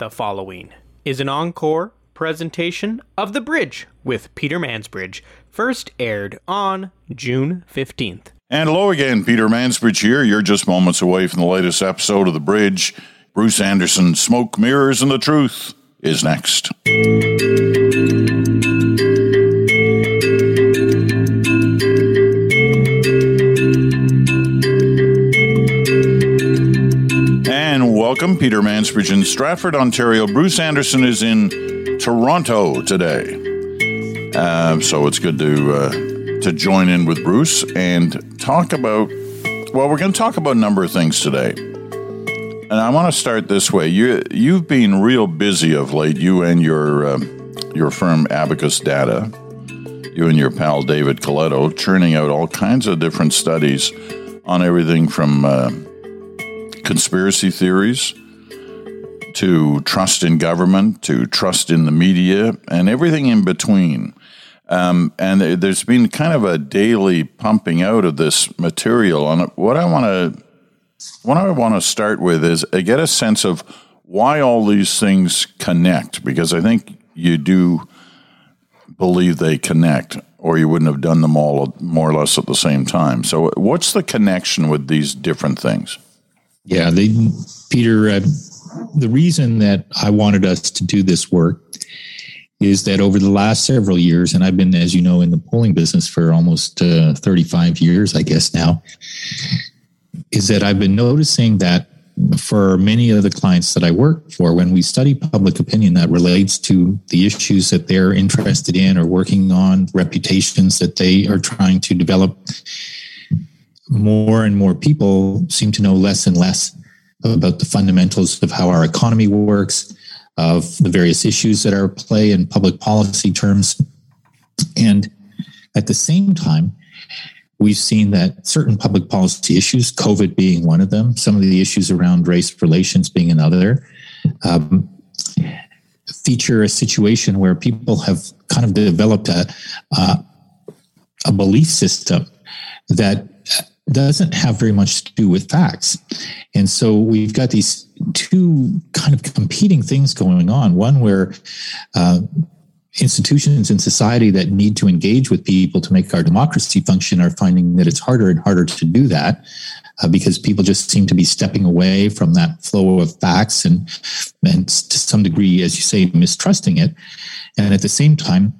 The following is an encore presentation of The Bridge with Peter Mansbridge, first aired on June 15th. And hello again, Peter Mansbridge here. You're just moments away from the latest episode of The Bridge. Bruce Anderson, Smoke, Mirrors, and the Truth is next. Peter Mansbridge in Stratford, Ontario. Bruce Anderson is in Toronto today. Uh, so it's good to uh, to join in with Bruce and talk about. Well, we're going to talk about a number of things today, and I want to start this way. You you've been real busy of late. You and your uh, your firm Abacus Data, you and your pal David Coletto, churning out all kinds of different studies on everything from uh, conspiracy theories to trust in government to trust in the media and everything in between. Um, and there's been kind of a daily pumping out of this material. And what I want to what I want to start with is I get a sense of why all these things connect because I think you do believe they connect or you wouldn't have done them all more or less at the same time. So what's the connection with these different things? Yeah, they, Peter, uh, the reason that I wanted us to do this work is that over the last several years, and I've been, as you know, in the polling business for almost uh, 35 years, I guess now, is that I've been noticing that for many of the clients that I work for, when we study public opinion that relates to the issues that they're interested in or working on, reputations that they are trying to develop, more and more people seem to know less and less about the fundamentals of how our economy works, of the various issues that are at play in public policy terms. And at the same time, we've seen that certain public policy issues, COVID being one of them, some of the issues around race relations being another, um, feature a situation where people have kind of developed a, uh, a belief system that doesn't have very much to do with facts. And so we've got these two kind of competing things going on. One where uh, institutions in society that need to engage with people to make our democracy function are finding that it's harder and harder to do that. Uh, because people just seem to be stepping away from that flow of facts and, and to some degree, as you say, mistrusting it. And at the same time,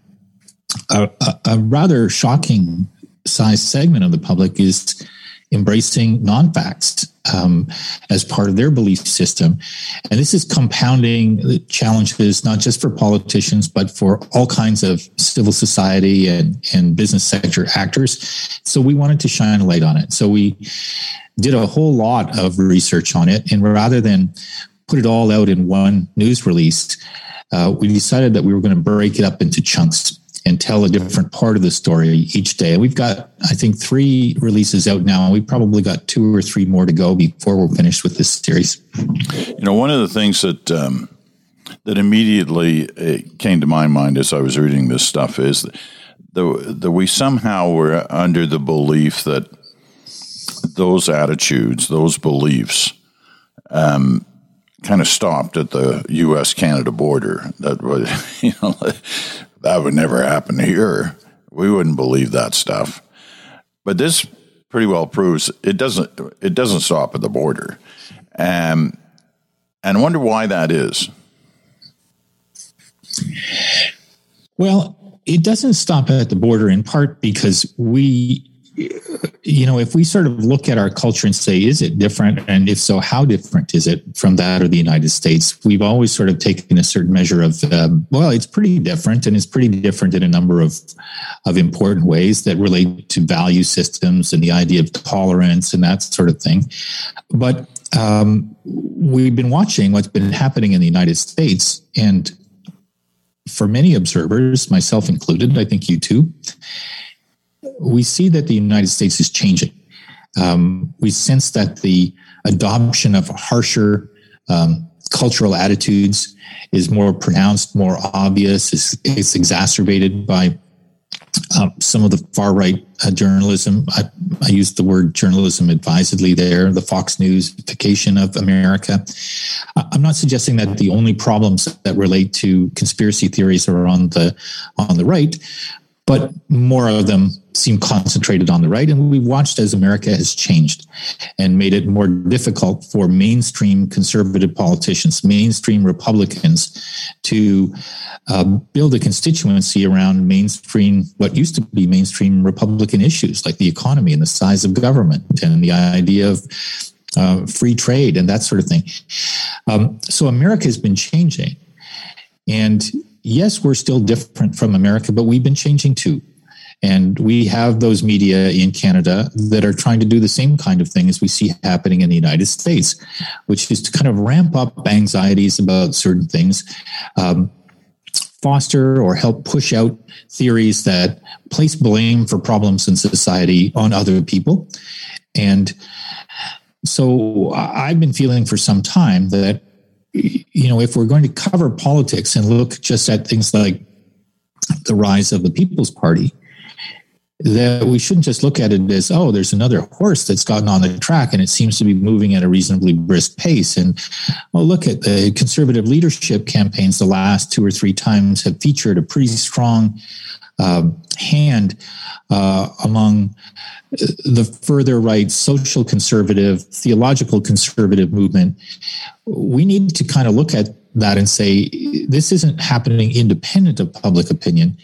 a, a, a rather shocking size segment of the public is embracing non-facts um, as part of their belief system. And this is compounding challenges, not just for politicians, but for all kinds of civil society and, and business sector actors. So we wanted to shine a light on it. So we did a whole lot of research on it. And rather than put it all out in one news release, uh, we decided that we were going to break it up into chunks and tell a different part of the story each day. We've got, I think, three releases out now, we've probably got two or three more to go before we're finished with this series. You know, one of the things that um, that immediately uh, came to my mind as I was reading this stuff is that, the, that we somehow were under the belief that those attitudes, those beliefs, um, kind of stopped at the U.S. Canada border. That was, you know, that would never happen here. We wouldn't believe that stuff. But this pretty well proves it doesn't. It doesn't stop at the border, um, and I wonder why that is. Well, it doesn't stop at the border in part because we you know, if we sort of look at our culture and say, is it different? And if so, how different is it from that of the United States? We've always sort of taken a certain measure of, um, well, it's pretty different and it's pretty different in a number of, of important ways that relate to value systems and the idea of tolerance and that sort of thing. But um, we've been watching what's been happening in the United States. And for many observers, myself included, I think you too, we see that the United States is changing. Um, we sense that the adoption of harsher um, cultural attitudes is more pronounced, more obvious, It's, is exacerbated by uh, some of the far right uh, journalism. I, I use the word journalism advisedly there. The Fox Newsification of America. I'm not suggesting that the only problems that relate to conspiracy theories are on the on the right, but more of them seem concentrated on the right. And we've watched as America has changed and made it more difficult for mainstream conservative politicians, mainstream Republicans to uh, build a constituency around mainstream, what used to be mainstream Republican issues like the economy and the size of government and the idea of uh, free trade and that sort of thing. Um, so America has been changing. And yes, we're still different from America, but we've been changing too. And we have those media in Canada that are trying to do the same kind of thing as we see happening in the United States, which is to kind of ramp up anxieties about certain things, um, foster or help push out theories that place blame for problems in society on other people. And so I've been feeling for some time that you know, if we're going to cover politics and look just at things like the rise of the People's Party, that we shouldn't just look at it as, oh, there's another horse that's gotten on the track and it seems to be moving at a reasonably brisk pace. And oh, look at the conservative leadership campaigns the last two or three times have featured a pretty strong um, hand uh, among the further right social conservative, theological conservative movement. We need to kind of look at that and say this isn't happening independent of public opinion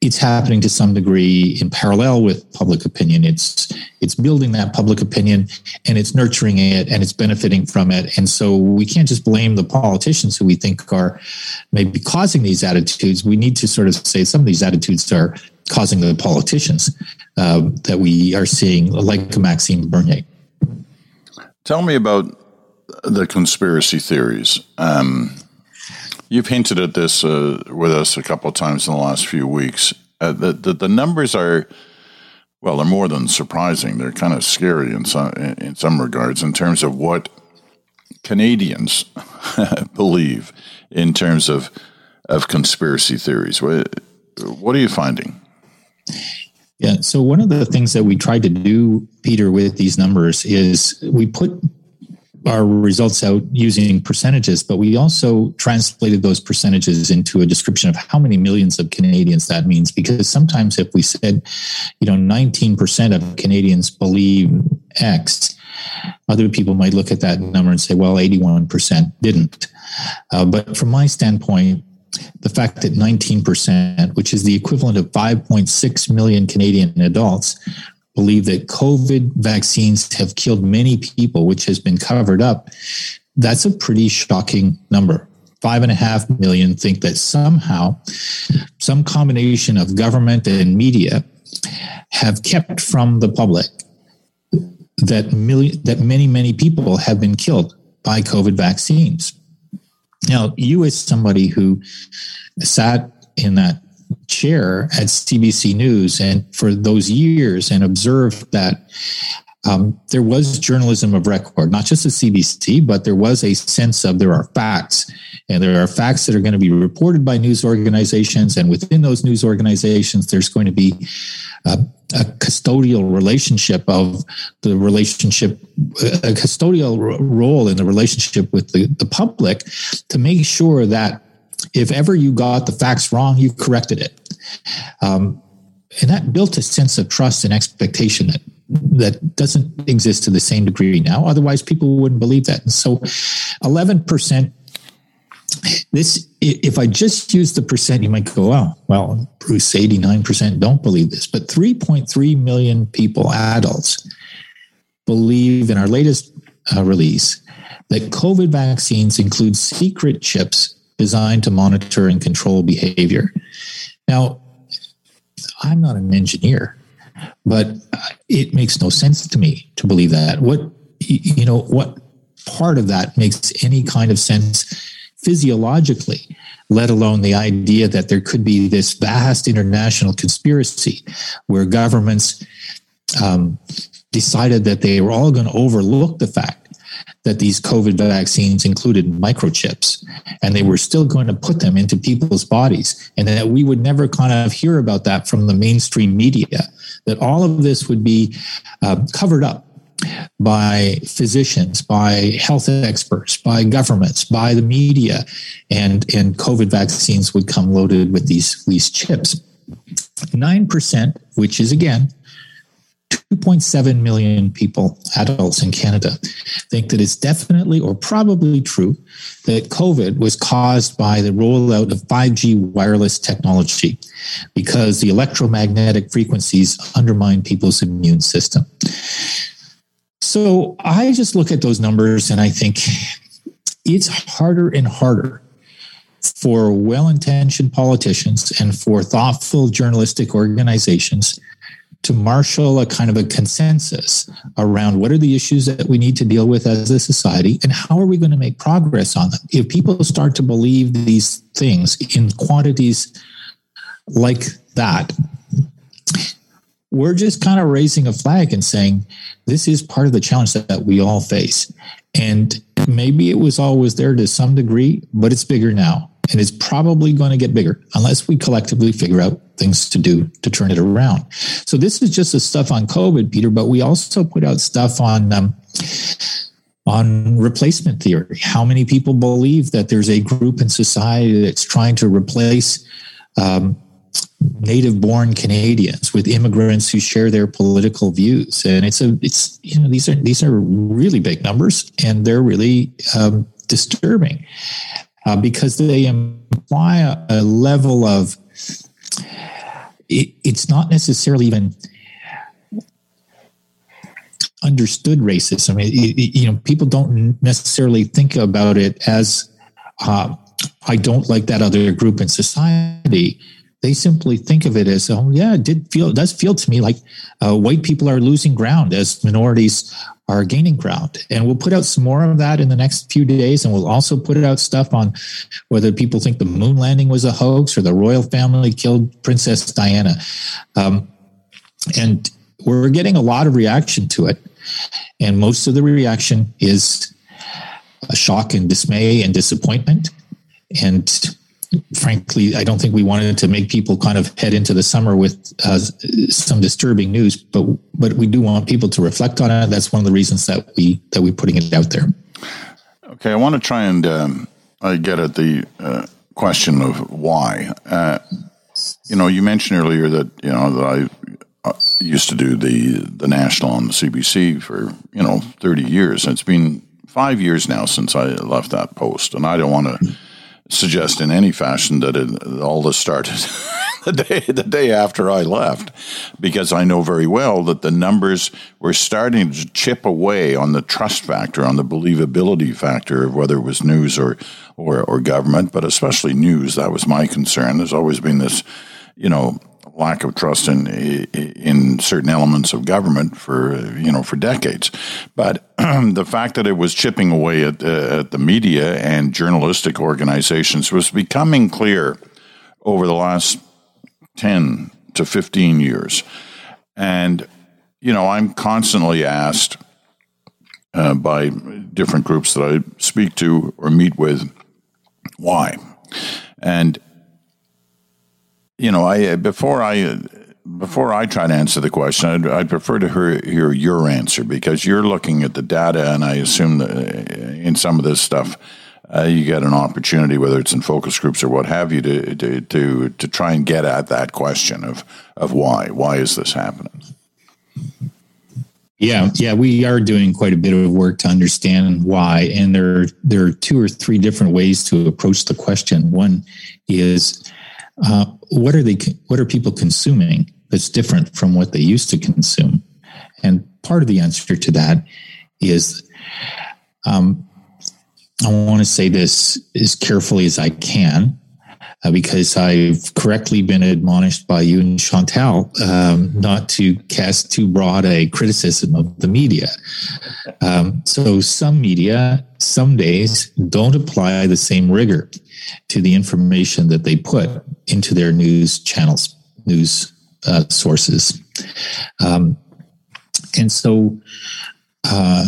it's happening to some degree in parallel with public opinion. It's it's building that public opinion and it's nurturing it and it's benefiting from it. And so we can't just blame the politicians who we think are maybe causing these attitudes. We need to sort of say some of these attitudes are causing the politicians uh, that we are seeing, like Maxime Bernier. Tell me about the conspiracy theories. Um, You've hinted at this uh, with us a couple of times in the last few weeks. Uh, the, the, the numbers are well, they're more than surprising. They're kind of scary in some in some regards in terms of what Canadians believe in terms of of conspiracy theories. What, what are you finding? Yeah. So one of the things that we tried to do, Peter, with these numbers is we put our results out using percentages, but we also translated those percentages into a description of how many millions of Canadians that means. Because sometimes if we said, you know, 19% of Canadians believe X, other people might look at that number and say, well, 81% didn't. Uh, but from my standpoint, the fact that 19%, which is the equivalent of 5.6 million Canadian adults, believe that COVID vaccines have killed many people, which has been covered up, that's a pretty shocking number. Five and a half million think that somehow some combination of government and media have kept from the public that million, that many many people have been killed by COVID vaccines. Now, you as somebody who sat in that chair at CBC News and for those years and observed that um, there was journalism of record, not just at CBC, but there was a sense of there are facts, and there are facts that are going to be reported by news organizations, and within those news organizations, there's going to be a, a custodial relationship of the relationship, a custodial role in the relationship with the, the public to make sure that if ever you got the facts wrong, you corrected it. Um, and that built a sense of trust and expectation that that doesn't exist to the same degree now. Otherwise, people wouldn't believe that. And so, eleven percent. This, if I just use the percent, you might go, "Oh, well, Bruce, eighty-nine percent don't believe this," but three point three million people, adults, believe in our latest uh, release that COVID vaccines include secret chips designed to monitor and control behavior. Now, I'm not an engineer, but it makes no sense to me to believe that. What, you know, what part of that makes any kind of sense physiologically, let alone the idea that there could be this vast international conspiracy where governments um, decided that they were all going to overlook the fact that these COVID vaccines included microchips and they were still going to put them into people's bodies, and that we would never kind of hear about that from the mainstream media, that all of this would be uh, covered up by physicians, by health experts, by governments, by the media, and, and COVID vaccines would come loaded with these, these chips. 9%, which is again 2.7 million people, adults in Canada, think that it's definitely or probably true that COVID was caused by the rollout of 5G wireless technology because the electromagnetic frequencies undermine people's immune system. So I just look at those numbers and I think it's harder and harder for well intentioned politicians and for thoughtful journalistic organizations to marshal a kind of a consensus around what are the issues that we need to deal with as a society and how are we going to make progress on them. If people start to believe these things in quantities like that, we're just kind of raising a flag and saying this is part of the challenge that we all face. And maybe it was always there to some degree, but it's bigger now. And it's probably going to get bigger unless we collectively figure out things to do to turn it around. So this is just the stuff on COVID, Peter, but we also put out stuff on um, on replacement theory. How many people believe that there's a group in society that's trying to replace um, native born Canadians with immigrants who share their political views. And it's a, it's, you know, these are, these are really big numbers and they're really um, disturbing uh, because they imply a, a level of, it, it's not necessarily even understood racism. It, it, you know, people don't necessarily think about it as, uh, I don't like that other group in society they simply think of it as, oh yeah, it did feel it does feel to me like uh, white people are losing ground as minorities are gaining ground. And we'll put out some more of that in the next few days, and we'll also put out stuff on whether people think the moon landing was a hoax or the royal family killed Princess Diana. Um, and we're getting a lot of reaction to it, and most of the reaction is a shock and dismay and disappointment. And frankly, I don't think we wanted to make people kind of head into the summer with uh, some disturbing news, but but we do want people to reflect on it. That's one of the reasons that we that we're putting it out there. Okay, I want to try and um, I get at the uh, question of why. Uh, you know, you mentioned earlier that you know that I uh, used to do the the national on the CBC for you know thirty years. It's been five years now since I left that post, and I don't want to suggest in any fashion that it, all this started the day the day after I left, because I know very well that the numbers were starting to chip away on the trust factor, on the believability factor of whether it was news or or, or government, but especially news. That was my concern. There's always been this, you know, lack of trust in in certain elements of government for you know for decades. But the fact that it was chipping away at, uh, at the media and journalistic organizations was becoming clear over the last ten to fifteen years, and you know I'm constantly asked. Uh, by different groups that I speak to or meet with, why? And you know, I before I before I try to answer the question, I'd, I'd prefer to hear, hear, your answer because you're looking at the data, and I assume that uh, in some of this stuff, uh, you get an opportunity, whether it's in focus groups or what have you, to, to to to try and get at that question of of why why is this happening. Yeah, yeah, we are doing quite a bit of work to understand why, and there there are two or three different ways to approach the question. One is uh, what are they? What are people consuming that's different from what they used to consume? And part of the answer to that is, um, I want to say this as carefully as I can, uh, because I've correctly been admonished by you and Chantal um, not to cast too broad a criticism of the media. Um, so some media, some days, don't apply the same rigor to the information that they put into their news channels, news uh, sources. Um, and so uh,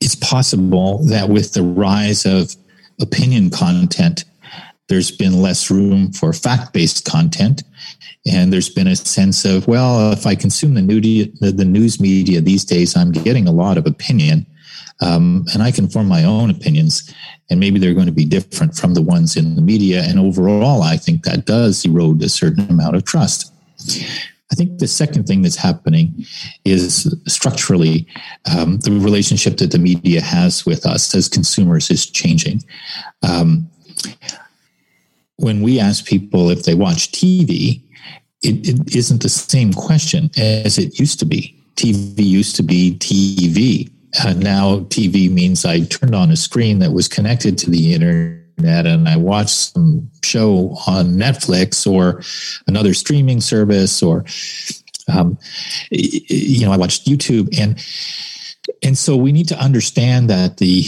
it's possible that with the rise of opinion content, there's been less room for fact based content. And there's been a sense of, well, if I consume the, the news media these days, I'm getting a lot of opinion. Um, and I can form my own opinions, and maybe they're going to be different from the ones in the media. And overall, I think that does erode a certain amount of trust. I think the second thing that's happening is structurally um, the relationship that the media has with us as consumers is changing. Um, when we ask people if they watch TV, it, it isn't the same question as it used to be. TV used to be TV. Uh, now TV means I turned on a screen that was connected to the internet and I watched some show on Netflix or another streaming service or um, you know I watched YouTube and and so we need to understand that the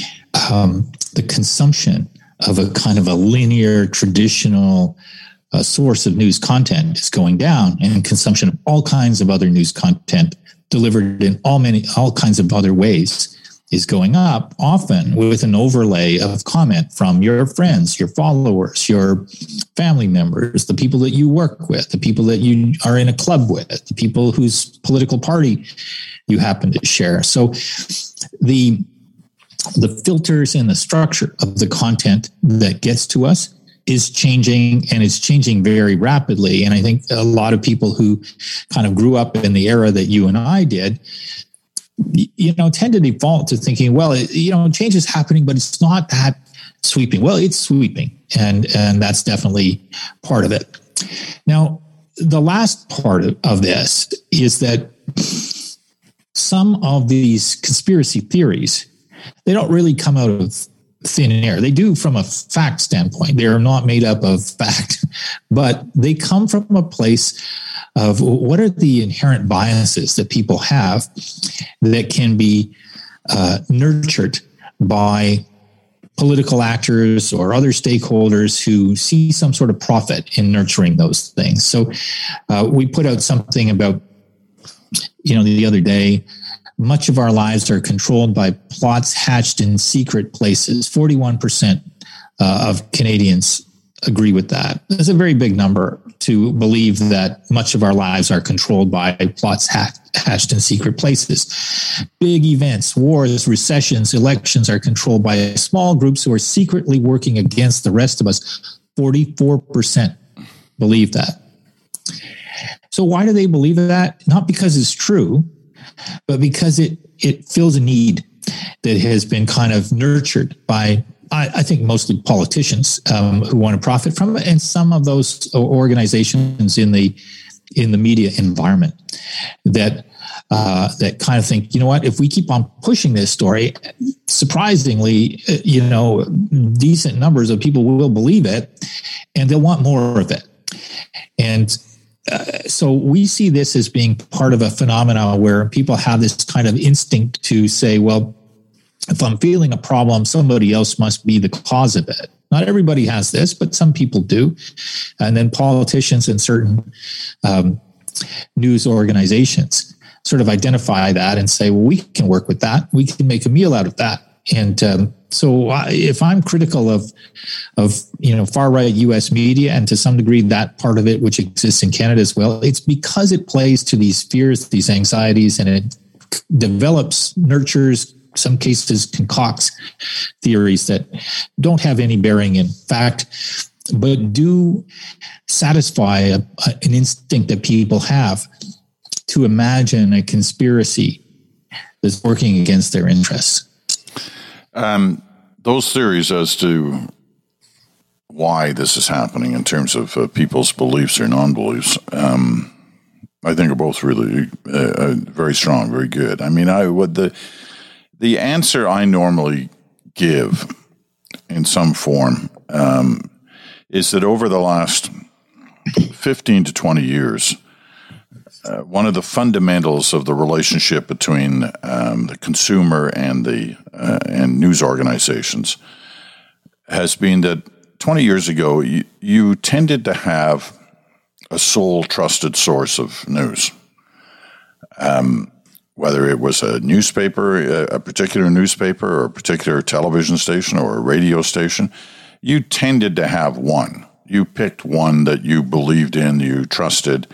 um, the consumption of a kind of a linear traditional uh, source of news content is going down and consumption of all kinds of other news content delivered in all many all kinds of other ways is going up often with an overlay of comment from your friends your followers your family members the people that you work with the people that you are in a club with the people whose political party you happen to share. So the the filters and the structure of the content that gets to us is changing and it's changing very rapidly. And I think a lot of people who kind of grew up in the era that you and I did, you know, tend to default to thinking, well, it, you know, change is happening, but it's not that sweeping. Well, it's sweeping, and and that's definitely part of it. Now, the last part of, of this is that some of these conspiracy theories they don't really come out of thin air. They do from a fact standpoint. They're not made up of fact, but they come from a place of what are the inherent biases that people have that can be uh, nurtured by political actors or other stakeholders who see some sort of profit in nurturing those things. So uh, we put out something about, you know, the other day much of our lives are controlled by plots hatched in secret places. 41% uh, of Canadians agree with that. That's a very big number to believe that much of our lives are controlled by plots hatched in secret places. Big events, wars, recessions, elections are controlled by small groups who are secretly working against the rest of us. 44% believe that. So, why do they believe that? Not because it's true, but because it it fills a need that has been kind of nurtured by I, I think mostly politicians um, who want to profit from it, and some of those organizations in the in the media environment that uh, that kind of think, you know what, if we keep on pushing this story, surprisingly, uh, you know, decent numbers of people will believe it, and they'll want more of it. And so we see this as being part of a phenomenon where people have this kind of instinct to say, well, if I'm feeling a problem, somebody else must be the cause of it. Not everybody has this, but some people do. And then politicians and certain um, news organizations sort of identify that and say, well, we can work with that. We can make a meal out of that. And um, so if I'm critical of of you know far right U.S. media and to some degree that part of it which exists in Canada as well, it's because it plays to these fears, these anxieties, and it develops, nurtures, some cases concocts theories that don't have any bearing in fact, but do satisfy a, a, an instinct that people have to imagine a conspiracy that's working against their interests. Um, those theories as to why this is happening in terms of uh, people's beliefs or non-beliefs, um, I think are both really uh, uh, very strong, very good. I mean, I would the the answer I normally give in some form um, is that over the last fifteen to twenty years, uh, one of the fundamentals of the relationship between um, the consumer and the uh, and news organizations has been that 20 years ago you, you tended to have a sole trusted source of news. Um, whether it was a newspaper, a particular newspaper, or a particular television station, or a radio station, you tended to have one. You picked one that you believed in, you trusted,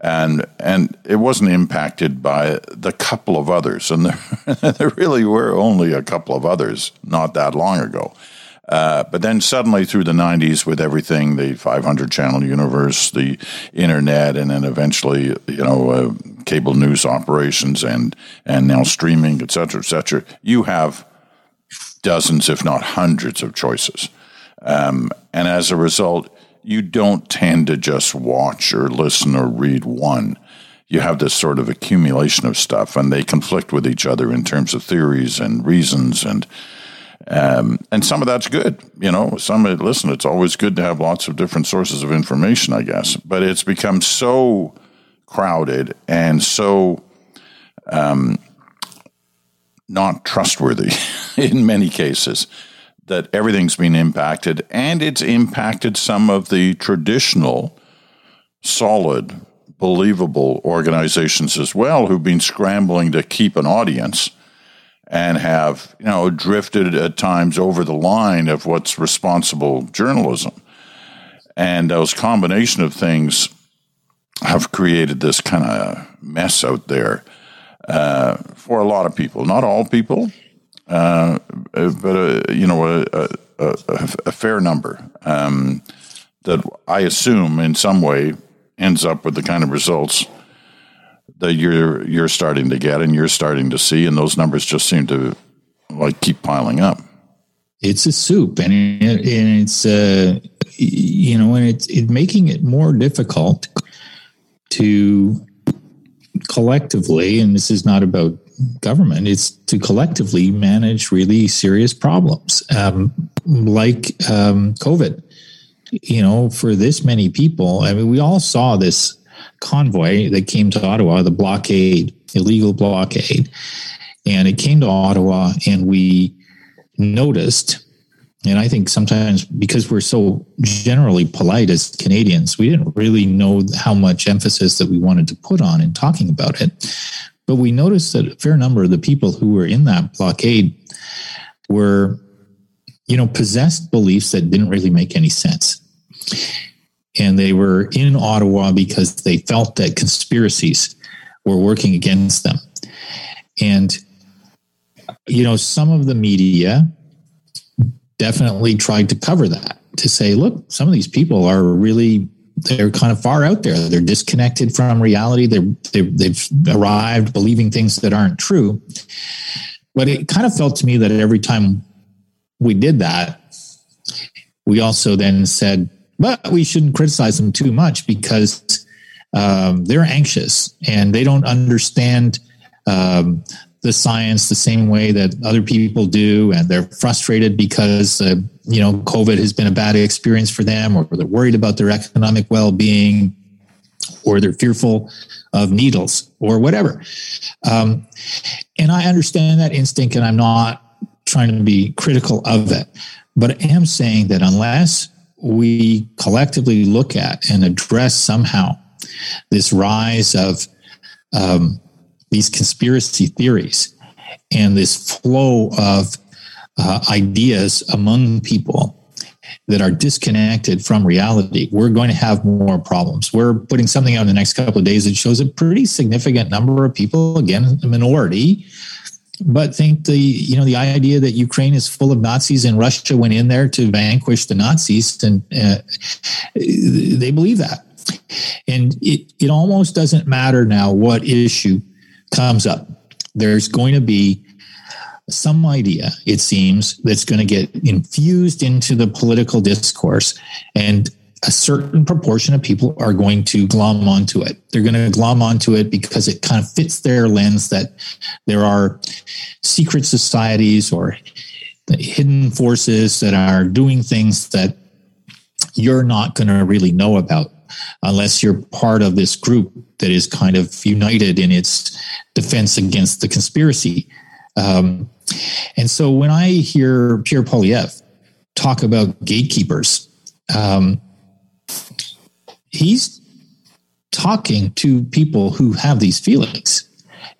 and and it wasn't impacted by the couple of others. And there, there really were only a couple of others not that long ago. Uh, but then suddenly through the 90s with everything, the 500 channel universe, the internet, and then eventually, you know, uh, cable news operations and, and now streaming, et cetera, et cetera, you have dozens, if not hundreds of choices. Um, and as a result, you don't tend to just watch or listen or read one. You have this sort of accumulation of stuff, and they conflict with each other in terms of theories and reasons and um, and some of that's good, you know. Some listen, it's always good to have lots of different sources of information, I guess. But it's become so crowded and so um, not trustworthy in many cases that everything's been impacted, and it's impacted some of the traditional, solid, believable organizations as well who've been scrambling to keep an audience and have you know drifted at times over the line of what's responsible journalism. And those combination of things have created this kind of mess out there uh, for a lot of people. Not all people uh, but uh, you know a, a, a fair number um, that I assume in some way ends up with the kind of results that you're you're starting to get and you're starting to see, and those numbers just seem to like keep piling up. It's a soup, and, it, and it's uh, you know, and it's it making it more difficult to collectively, and this is not about government; it's to collectively manage really serious problems um, like um, COVID. You know, for this many people, I mean, we all saw this convoy that came to Ottawa, the blockade, illegal blockade. And it came to Ottawa, and we noticed, and I think sometimes because we're so generally polite as Canadians, we didn't really know how much emphasis that we wanted to put on in talking about it. But we noticed that a fair number of the people who were in that blockade were, you know, possessed beliefs that didn't really make any sense and they were in Ottawa because they felt that conspiracies were working against them. And, you know, some of the media definitely tried to cover that to say, look, some of these people are really they're kind of far out there. They're disconnected from reality. They're, they have arrived believing things that aren't true. But it kind of felt to me that every time we did that, we also then said, but we shouldn't criticize them too much because um, they're anxious and they don't understand um, the science the same way that other people do, and they're frustrated because uh, you know COVID has been a bad experience for them, or they're worried about their economic well-being, or they're fearful of needles or whatever. Um, and I understand that instinct, and I'm not trying to be critical of it, but I am saying that unless we collectively look at and address somehow this rise of um, these conspiracy theories and this flow of uh, ideas among people that are disconnected from reality, we're going to have more problems. We're putting something out in the next couple of days that shows a pretty significant number of people, again, a minority, but think the you know the idea that Ukraine is full of Nazis and Russia went in there to vanquish the Nazis and uh, they believe that, and it it almost doesn't matter now what issue comes up. There's going to be some idea, it seems, that's going to get infused into the political discourse, and a certain proportion of people are going to glom onto it. They're going to glom onto it because it kind of fits their lens that there are secret societies or hidden forces that are doing things that you're not going to really know about unless you're part of this group that is kind of united in its defense against the conspiracy. Um, and so when I hear Pierre Poilievre talk about gatekeepers, um, he's talking to people who have these feelings.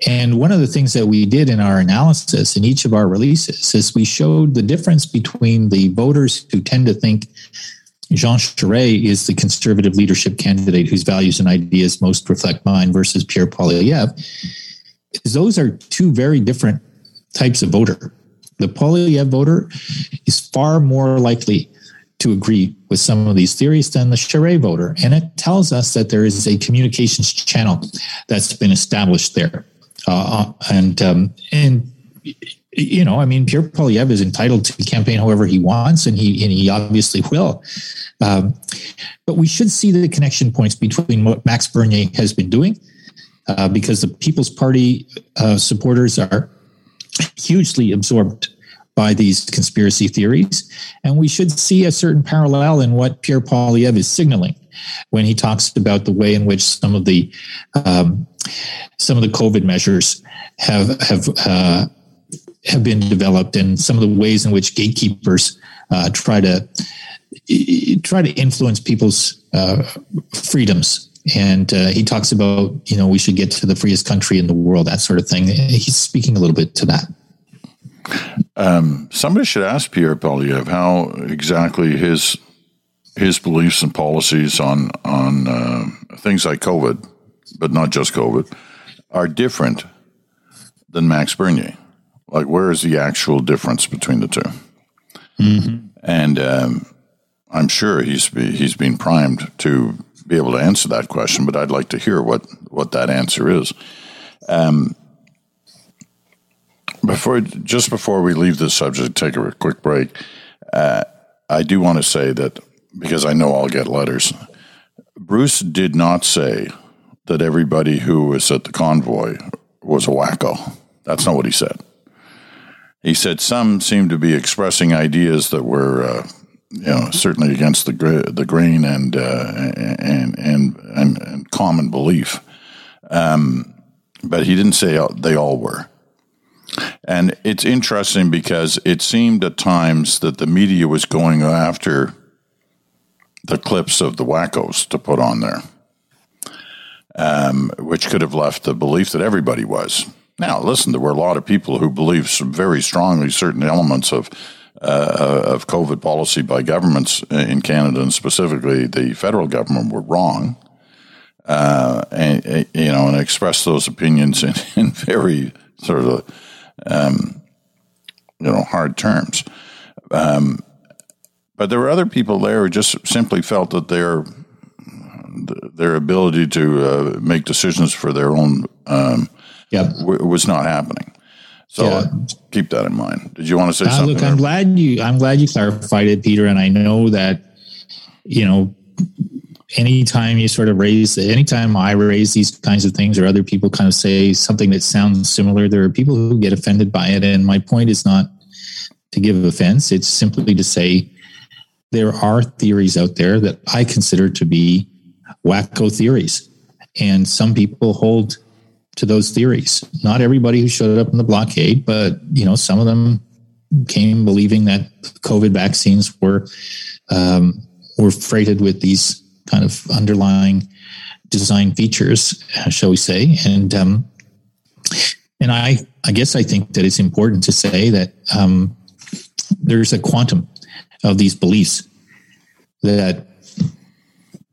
And one of the things that we did in our analysis in each of our releases is we showed the difference between the voters who tend to think Jean Charest is the conservative leadership candidate whose values and ideas most reflect mine versus Pierre Poilievre. Those are two very different types of voter. The Poilievre voter is far more likely to agree with some of these theories than the Charest voter. And it tells us that there is a communications channel that's been established there. Uh, and um, and you know, I mean, Pierre Poilievre is entitled to campaign however he wants, and he and he obviously will. Um, but we should see the connection points between what Max Bernier has been doing, uh, because the People's Party uh, supporters are hugely absorbed by these conspiracy theories, and we should see a certain parallel in what Pierre Poilievre is signaling when he talks about the way in which some of the um, some of the COVID measures have have uh, have been developed, and some of the ways in which gatekeepers uh, try to try to influence people's uh, freedoms. And uh, he talks about you know we should get to the freest country in the world, that sort of thing. He's speaking a little bit to that. Um, somebody should ask Pierre Poilievre how exactly his his beliefs and policies on on uh, things like COVID, but not just COVID, are different than Max Bernier. Like, where is the actual difference between the 2 mm-hmm. And um, I'm sure he's be, he's been primed to be able to answer that question, but I'd like to hear what what that answer is. Um, before just before we leave this subject, take a quick break. Uh, I do want to say that because I know I'll get letters. Bruce did not say that everybody who was at the convoy was a wacko. That's not what he said. He said some seemed to be expressing ideas that were, uh, you know, certainly against the the grain and uh, and, and, and and common belief. Um, but he didn't say they all were. And it's interesting because it seemed at times that the media was going after the clips of the wackos to put on there, um, which could have left the belief that everybody was. Now, listen, there were a lot of people who believed very strongly certain elements of uh, of COVID policy by governments in Canada and specifically the federal government were wrong, uh, and you know, and expressed those opinions in, in very sort of um, you know hard terms. Um, but there were other people there who just simply felt that their their ability to uh, make decisions for their own um, yep. w- was not happening. So yeah. keep that in mind. Did you want to say uh, something? Look, I'm glad you I'm glad you clarified it, Peter. And I know that you know anytime you sort of raise anytime I raise these kinds of things or other people kind of say something that sounds similar, there are people who get offended by it. And my point is not to give offense; it's simply to say there are theories out there that I consider to be wacko theories. And some people hold to those theories. Not everybody who showed up in the blockade, but you know, some of them came believing that COVID vaccines were um, were freighted with these kind of underlying design features, shall we say? And um, and I I guess I think that it's important to say that um, there's a quantum of these beliefs that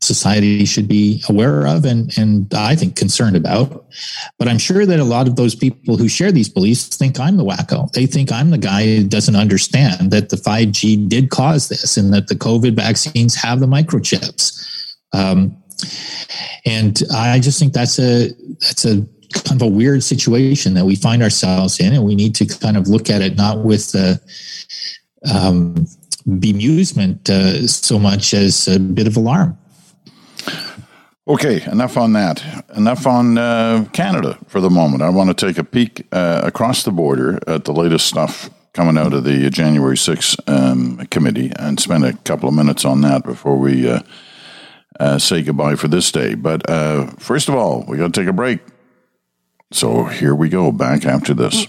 society should be aware of and, and I think concerned about. But I'm sure that a lot of those people who share these beliefs think I'm the wacko. They think I'm the guy who doesn't understand that the 5G did cause this and that the COVID vaccines have the microchips. Um, and I just think that's a that's a kind of a weird situation that we find ourselves in, and we need to kind of look at it not with the um, bemusement uh, so much as a bit of alarm. Okay, enough on that. Enough on uh, Canada for the moment. I want to take a peek uh, across the border at the latest stuff coming out of the January 6th um, committee and spend a couple of minutes on that before we uh, uh say goodbye for this day. But uh, first of all, we got to take a break. So here we go, back after this.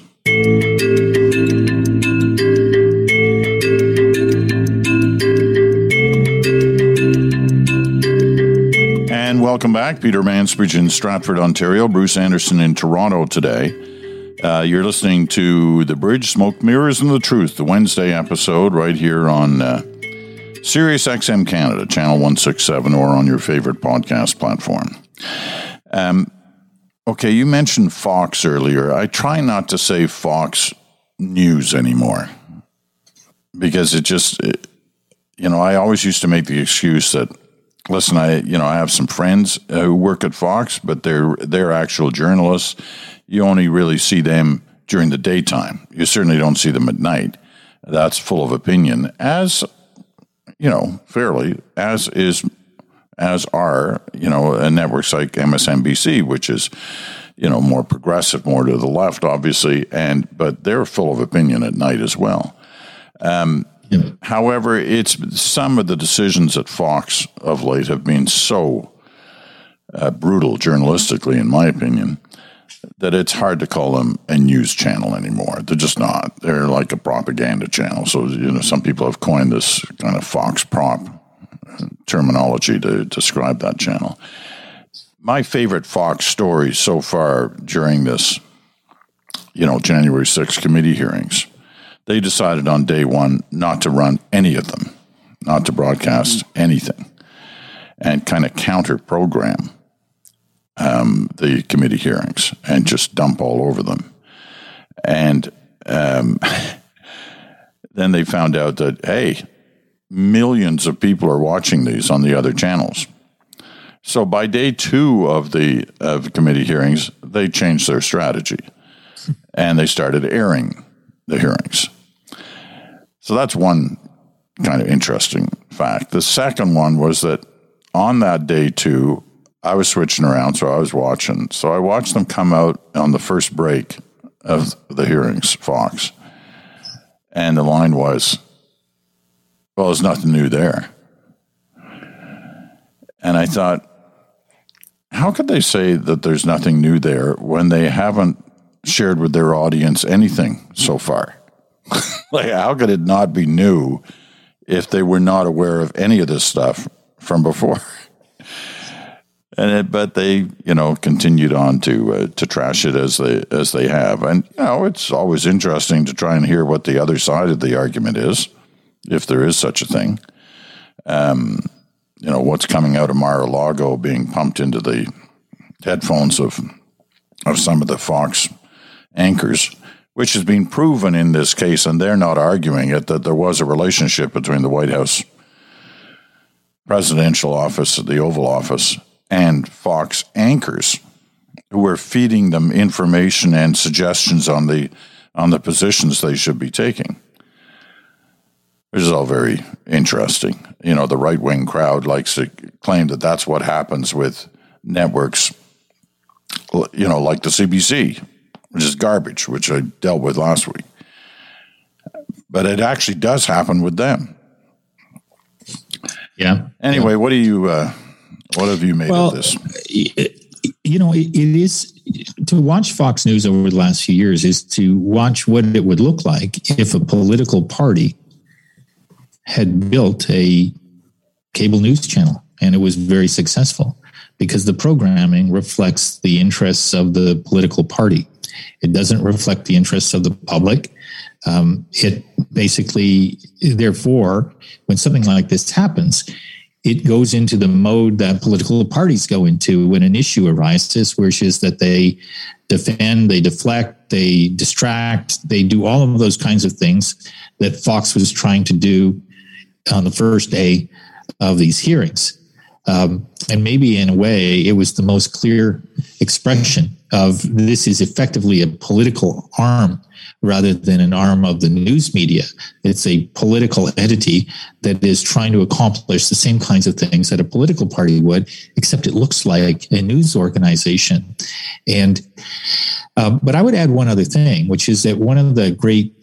Welcome back. Peter Mansbridge in Stratford, Ontario. Bruce Anderson in Toronto today. Uh, you're listening to The Bridge, Smoke, Mirrors, and the Truth, the Wednesday episode right here on uh, Sirius XM Canada, channel 167, or on your favorite podcast platform. Um, okay, you mentioned Fox earlier. I try not to say Fox News anymore because it just, it, you know, I always used to make the excuse that listen, I you know I have some friends uh, who work at Fox, but they're they're actual journalists. You only really see them during the daytime. You certainly don't see them at night. That's full of opinion, as you know, fairly as is as are you know networks like MSNBC, which is you know more progressive, more to the left, obviously, and but they're full of opinion at night as well. Um, However, it's some of the decisions at Fox of late have been so uh, brutal journalistically, in my opinion, that it's hard to call them a news channel anymore. They're just not. They're like a propaganda channel. So you know, some people have coined this kind of Fox prop terminology to describe that channel. My favorite Fox story so far during this, you know, January 6th committee hearings they decided on day one not to run any of them, not to broadcast anything, and kind of counter program um, the committee hearings and just dump all over them. And um, then they found out that, hey, millions of people are watching these on the other channels. So by day two of the of the committee hearings, they changed their strategy and they started airing the hearings. So that's one kind of interesting fact. The second one was that on that day, too, I was switching around, so I was watching. So I watched them come out on the first break of the hearings, Fox. And the line was, well, there's nothing new there. And I thought, how could they say that there's nothing new there when they haven't shared with their audience anything so far? like, how could it not be new if they were not aware of any of this stuff from before? and it, but they, you know, continued on to uh, to trash it as they as they have, and you know, it's always interesting to try and hear what the other side of the argument is, if there is such a thing. Um, you know, what's coming out of Mar-a-Lago being pumped into the headphones of of some of the Fox anchors which has been proven in this case, and they're not arguing it, that there was a relationship between the White House presidential office, the Oval Office, and Fox anchors who were feeding them information and suggestions on the on the positions they should be taking. Which is all very interesting. You know, the right wing crowd likes to claim that that's what happens with networks, you know, like the CBC which is garbage, which I dealt with last week. But it actually does happen with them. Yeah. Anyway, yeah. what do you uh, what have you made well, of this? You know, it, it is to watch Fox News over the last few years is to watch what it would look like if a political party had built a cable news channel and it was very successful because the programming reflects the interests of the political party. It doesn't reflect the interests of the public. Um, it basically, therefore, when something like this happens, it goes into the mode that political parties go into when an issue arises, which is that they defend, they deflect, they distract, they do all of those kinds of things that Fox was trying to do on the first day of these hearings. Um, and maybe in a way, it was the most clear expression of this is effectively a political arm rather than an arm of the news media. It's a political entity that is trying to accomplish the same kinds of things that a political party would, except it looks like a news organization. And, uh, but I would add one other thing, which is that one of the great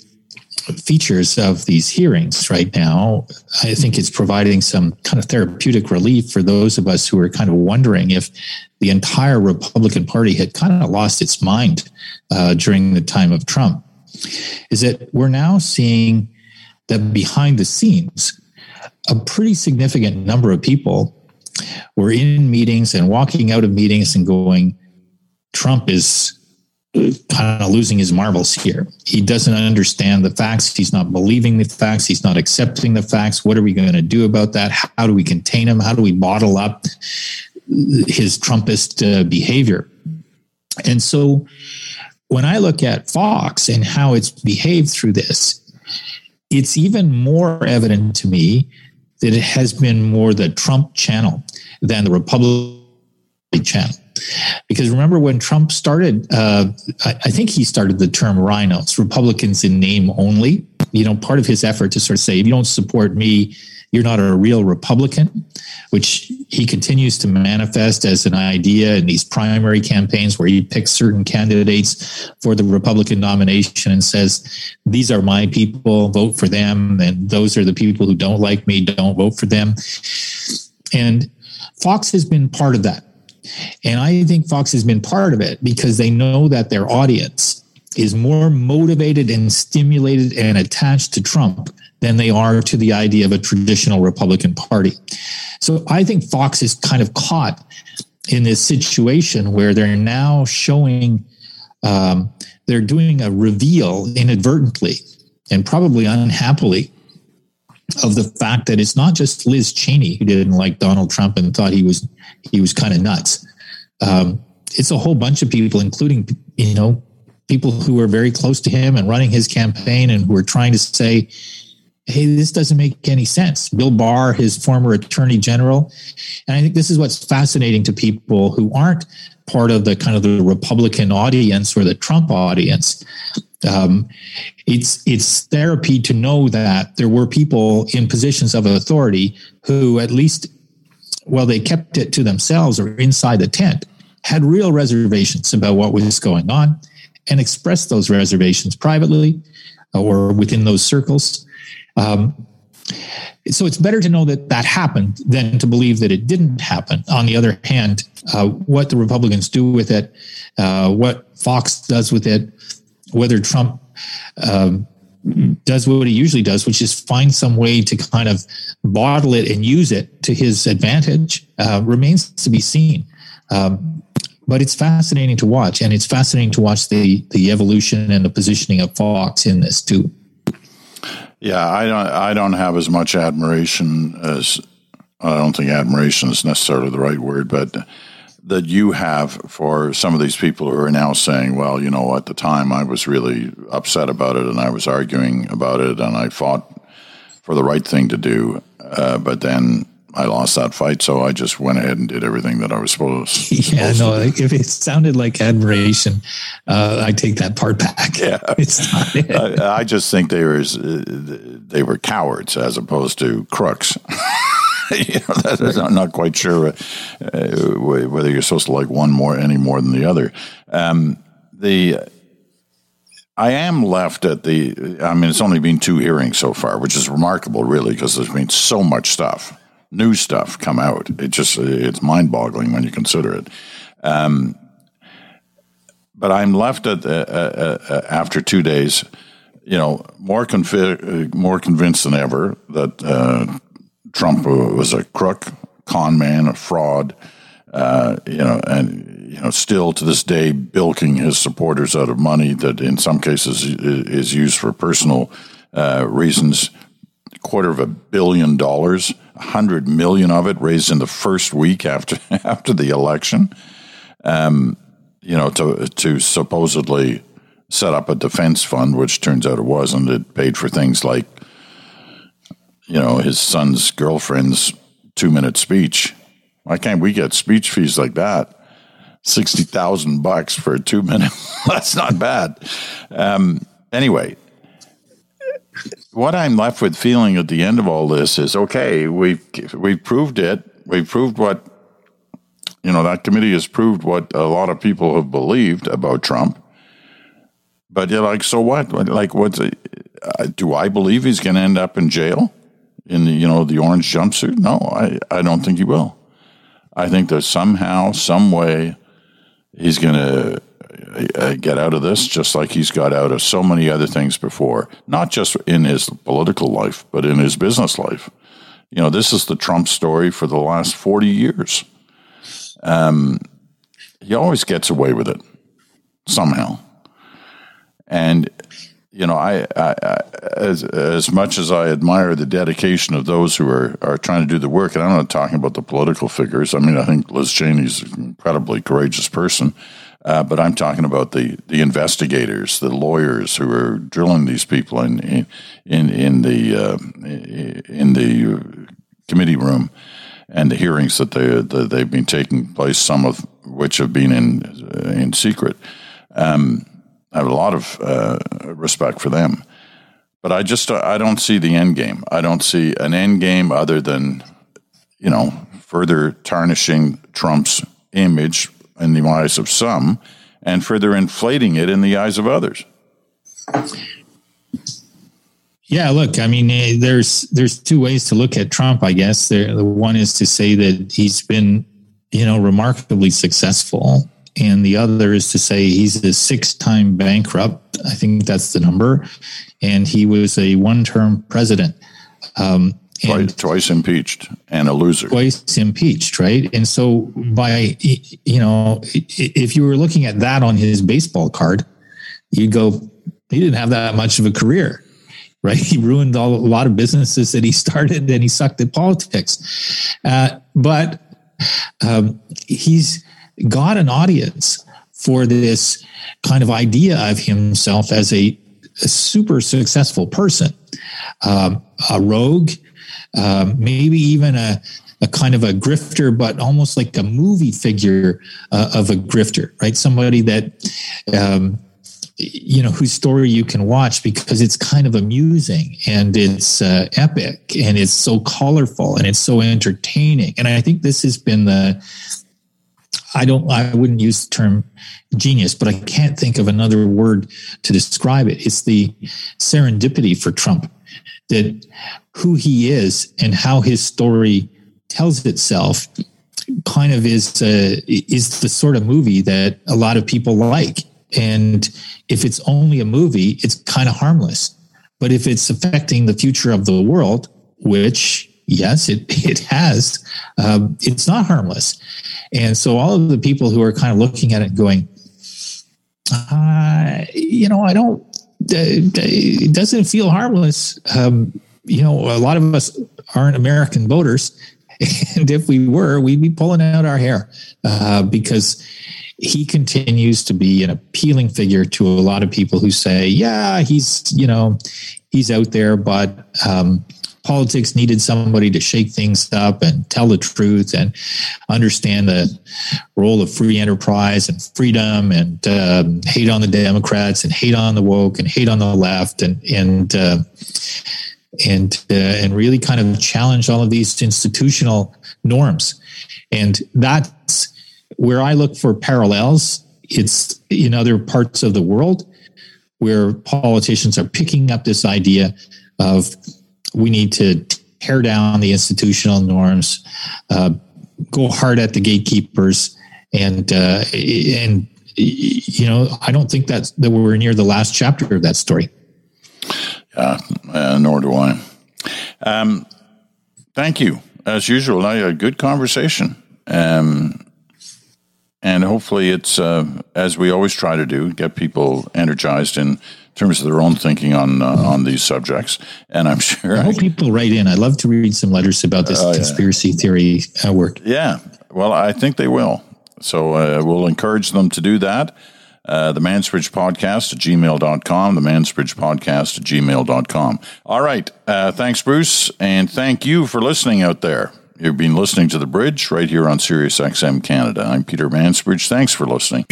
features of these hearings right now, I think it's providing some kind of therapeutic relief for those of us who are kind of wondering if the entire Republican Party had kind of lost its mind uh, during the time of Trump. Is that we're now seeing that behind the scenes, a pretty significant number of people were in meetings and walking out of meetings and going, Trump is kind of losing his marbles here. He doesn't understand the facts. He's not believing the facts. He's not accepting the facts. What are we going to do about that? How do we contain him? How do we bottle up his Trumpist uh, behavior? And so when I look at Fox and how it's behaved through this, it's even more evident to me that it has been more the Trump channel than the Republican channel. Because remember when Trump started, uh, I, I, think he started the term RINOs, Republicans in name only. You know, part of his effort to sort of say, if you don't support me, you're not a real Republican, which he continues to manifest as an idea in these primary campaigns where he picks certain candidates for the Republican nomination and says, These are my people, vote for them. And those are the people who don't like me, don't vote for them. And Fox has been part of that. And I think Fox has been part of it because they know that their audience is more motivated and stimulated and attached to Trump than they are to the idea of a traditional Republican Party. So I think Fox is kind of caught in this situation where they're now showing, um, they're doing a reveal inadvertently and probably unhappily of the fact that it's not just Liz Cheney who didn't like Donald Trump and thought he was he was kind of nuts. Um, it's a whole bunch of people, including you know people who were very close to him and running his campaign and who are trying to say, "Hey, this doesn't make any sense." Bill Barr, his former attorney general, and I think this is what's fascinating to people who aren't part of the kind of the Republican audience or the Trump audience. Um, it's it's therapy to know that there were people in positions of authority who at least well they kept it to themselves or inside the tent had real reservations about what was going on and expressed those reservations privately or within those circles um, so it's better to know that that happened than to believe that it didn't happen. On the other hand, uh, what the Republicans do with it, uh, what Fox does with it, whether Trump um, does what he usually does, which is find some way to kind of bottle it and use it to his advantage, uh, remains to be seen. Um, but it's fascinating to watch, and it's fascinating to watch the the evolution and the positioning of Fox in this too. Yeah, I don't. I don't have as much admiration as I don't think admiration is necessarily the right word, but that you have for some of these people who are now saying, well, you know, at the time I was really upset about it and I was arguing about it and I fought for the right thing to do. Uh, but then I lost that fight, so I just went ahead and did everything that I was supposed. To do. Yeah, no. If it sounded like admiration, uh, I take that part back. Yeah, it's not. I, I, just think they were uh, they were cowards as opposed to crooks. you know, that, I'm not quite sure uh, whether you're supposed to like one more any more than the other. Um, the I am left at the. I mean, it's only been two hearings so far, which is remarkable, really, because there's been so much stuff, new stuff, come out. It just it's mind boggling when you consider it. Um, but I'm left at uh, uh, uh, after two days, you know, more confi- more convinced than ever that uh, Trump was a crook, con man, a fraud, uh, you know, and you know, still to this day bilking his supporters out of money that in some cases is used for personal uh, reasons. Quarter of a billion dollars, a hundred million of it raised in the first week after after the election. Um, you know, to to supposedly set up a defense fund, which turns out it wasn't. It paid for things like you know, his son's girlfriend's two minute speech. Why can't we get speech fees like that? 60,000 bucks for a two minute. That's not bad. Um, anyway, what I'm left with feeling at the end of all this is okay, we've, we've proved it. We've proved what, you know, that committee has proved what a lot of people have believed about Trump. But you're like, so what? Like, what's, uh, do I believe he's going to end up in jail? in the you know the orange jumpsuit? No, I, I don't think he will. I think that somehow, some way, he's going to get out of this, just like he's got out of so many other things before. Not just in his political life, but in his business life. You know, this is the Trump story for the last 40 years. Um, he always gets away with it somehow. And you know, I, I, I, as as much as I admire the dedication of those who are, are trying to do the work, and I'm not talking about the political figures. I mean, I think Liz Cheney's an incredibly courageous person, uh, but I'm talking about the, the investigators, the lawyers who are drilling these people in in in, the uh, in the committee room and the hearings that they that they've been taking place, some of which have been in in secret. Um, I have a lot of uh, respect for them, but I just I don't see the end game. I don't see an end game other than you know further tarnishing Trump's image in the eyes of some, and further inflating it in the eyes of others. Yeah, look, I mean, eh, there's there's two ways to look at Trump. I guess There, the one is to say that he's been, you know, remarkably successful and the other is to say he's a six-time bankrupt. I think that's the number, and he was a one-term president. Um, twice, twice impeached and a loser. Twice impeached, right? And so, by you know, if you were looking at that on his baseball card, you'd go, he didn't have that much of a career, right? He ruined all, a lot of businesses that he started, and he sucked at politics. Uh, but um, he's got an audience for this kind of idea of himself as a, a super successful person, um, a rogue, um, maybe even a, a kind of a grifter, but almost like a movie figure uh, of a grifter, right? Somebody that, um, you know, whose story you can watch because it's kind of amusing and it's uh, epic and it's so colorful and it's so entertaining. And I think this has been the I don't, I wouldn't use the term genius, but I can't think of another word to describe it. It's the serendipity for Trump that who he is and how his story tells itself kind of is uh, is the sort of movie that a lot of people like. And if it's only a movie, it's kind of harmless. But if it's affecting the future of the world, which yes, it it has, um, it's not harmless. And so all of the people who are kind of looking at it going, uh, you know, I don't, it doesn't feel harmless. Um, you know, a lot of us aren't American voters. And if we were, we'd be pulling out our hair uh, because he continues to be an appealing figure to a lot of people who say, yeah, he's, you know, he's out there, but um, politics needed somebody to shake things up and tell the truth and understand the role of free enterprise and freedom and uh, hate on the Democrats and hate on the woke and hate on the left and and uh, and uh, and really kind of challenge all of these institutional norms. And that's where I look for parallels. It's in other parts of the world where politicians are picking up this idea of we need to tear down the institutional norms, uh, go hard at the gatekeepers, and uh, and you know I don't think that's that we're near the last chapter of that story. Yeah, uh, nor do I. Um, thank you, as usual. A good conversation. Um, and hopefully, it's uh, as we always try to do, get people energized in terms of their own thinking on uh, on these subjects. And I'm sure I hope I, people write in. I'd love to read some letters about this uh, conspiracy yeah. theory uh, work. Yeah, well, I think they will. So uh, we'll encourage them to do that. Uh, the Mansbridge Podcast at gmail.com, the Mansbridge Podcast at gmail.com. All right. Uh, thanks, Bruce. And thank you for listening out there. You've been listening to The Bridge right here on Sirius XM Canada. I'm Peter Mansbridge. Thanks for listening.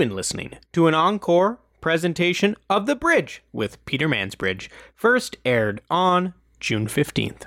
Been listening to an encore presentation of The Bridge with Peter Mansbridge, first aired on June 15th.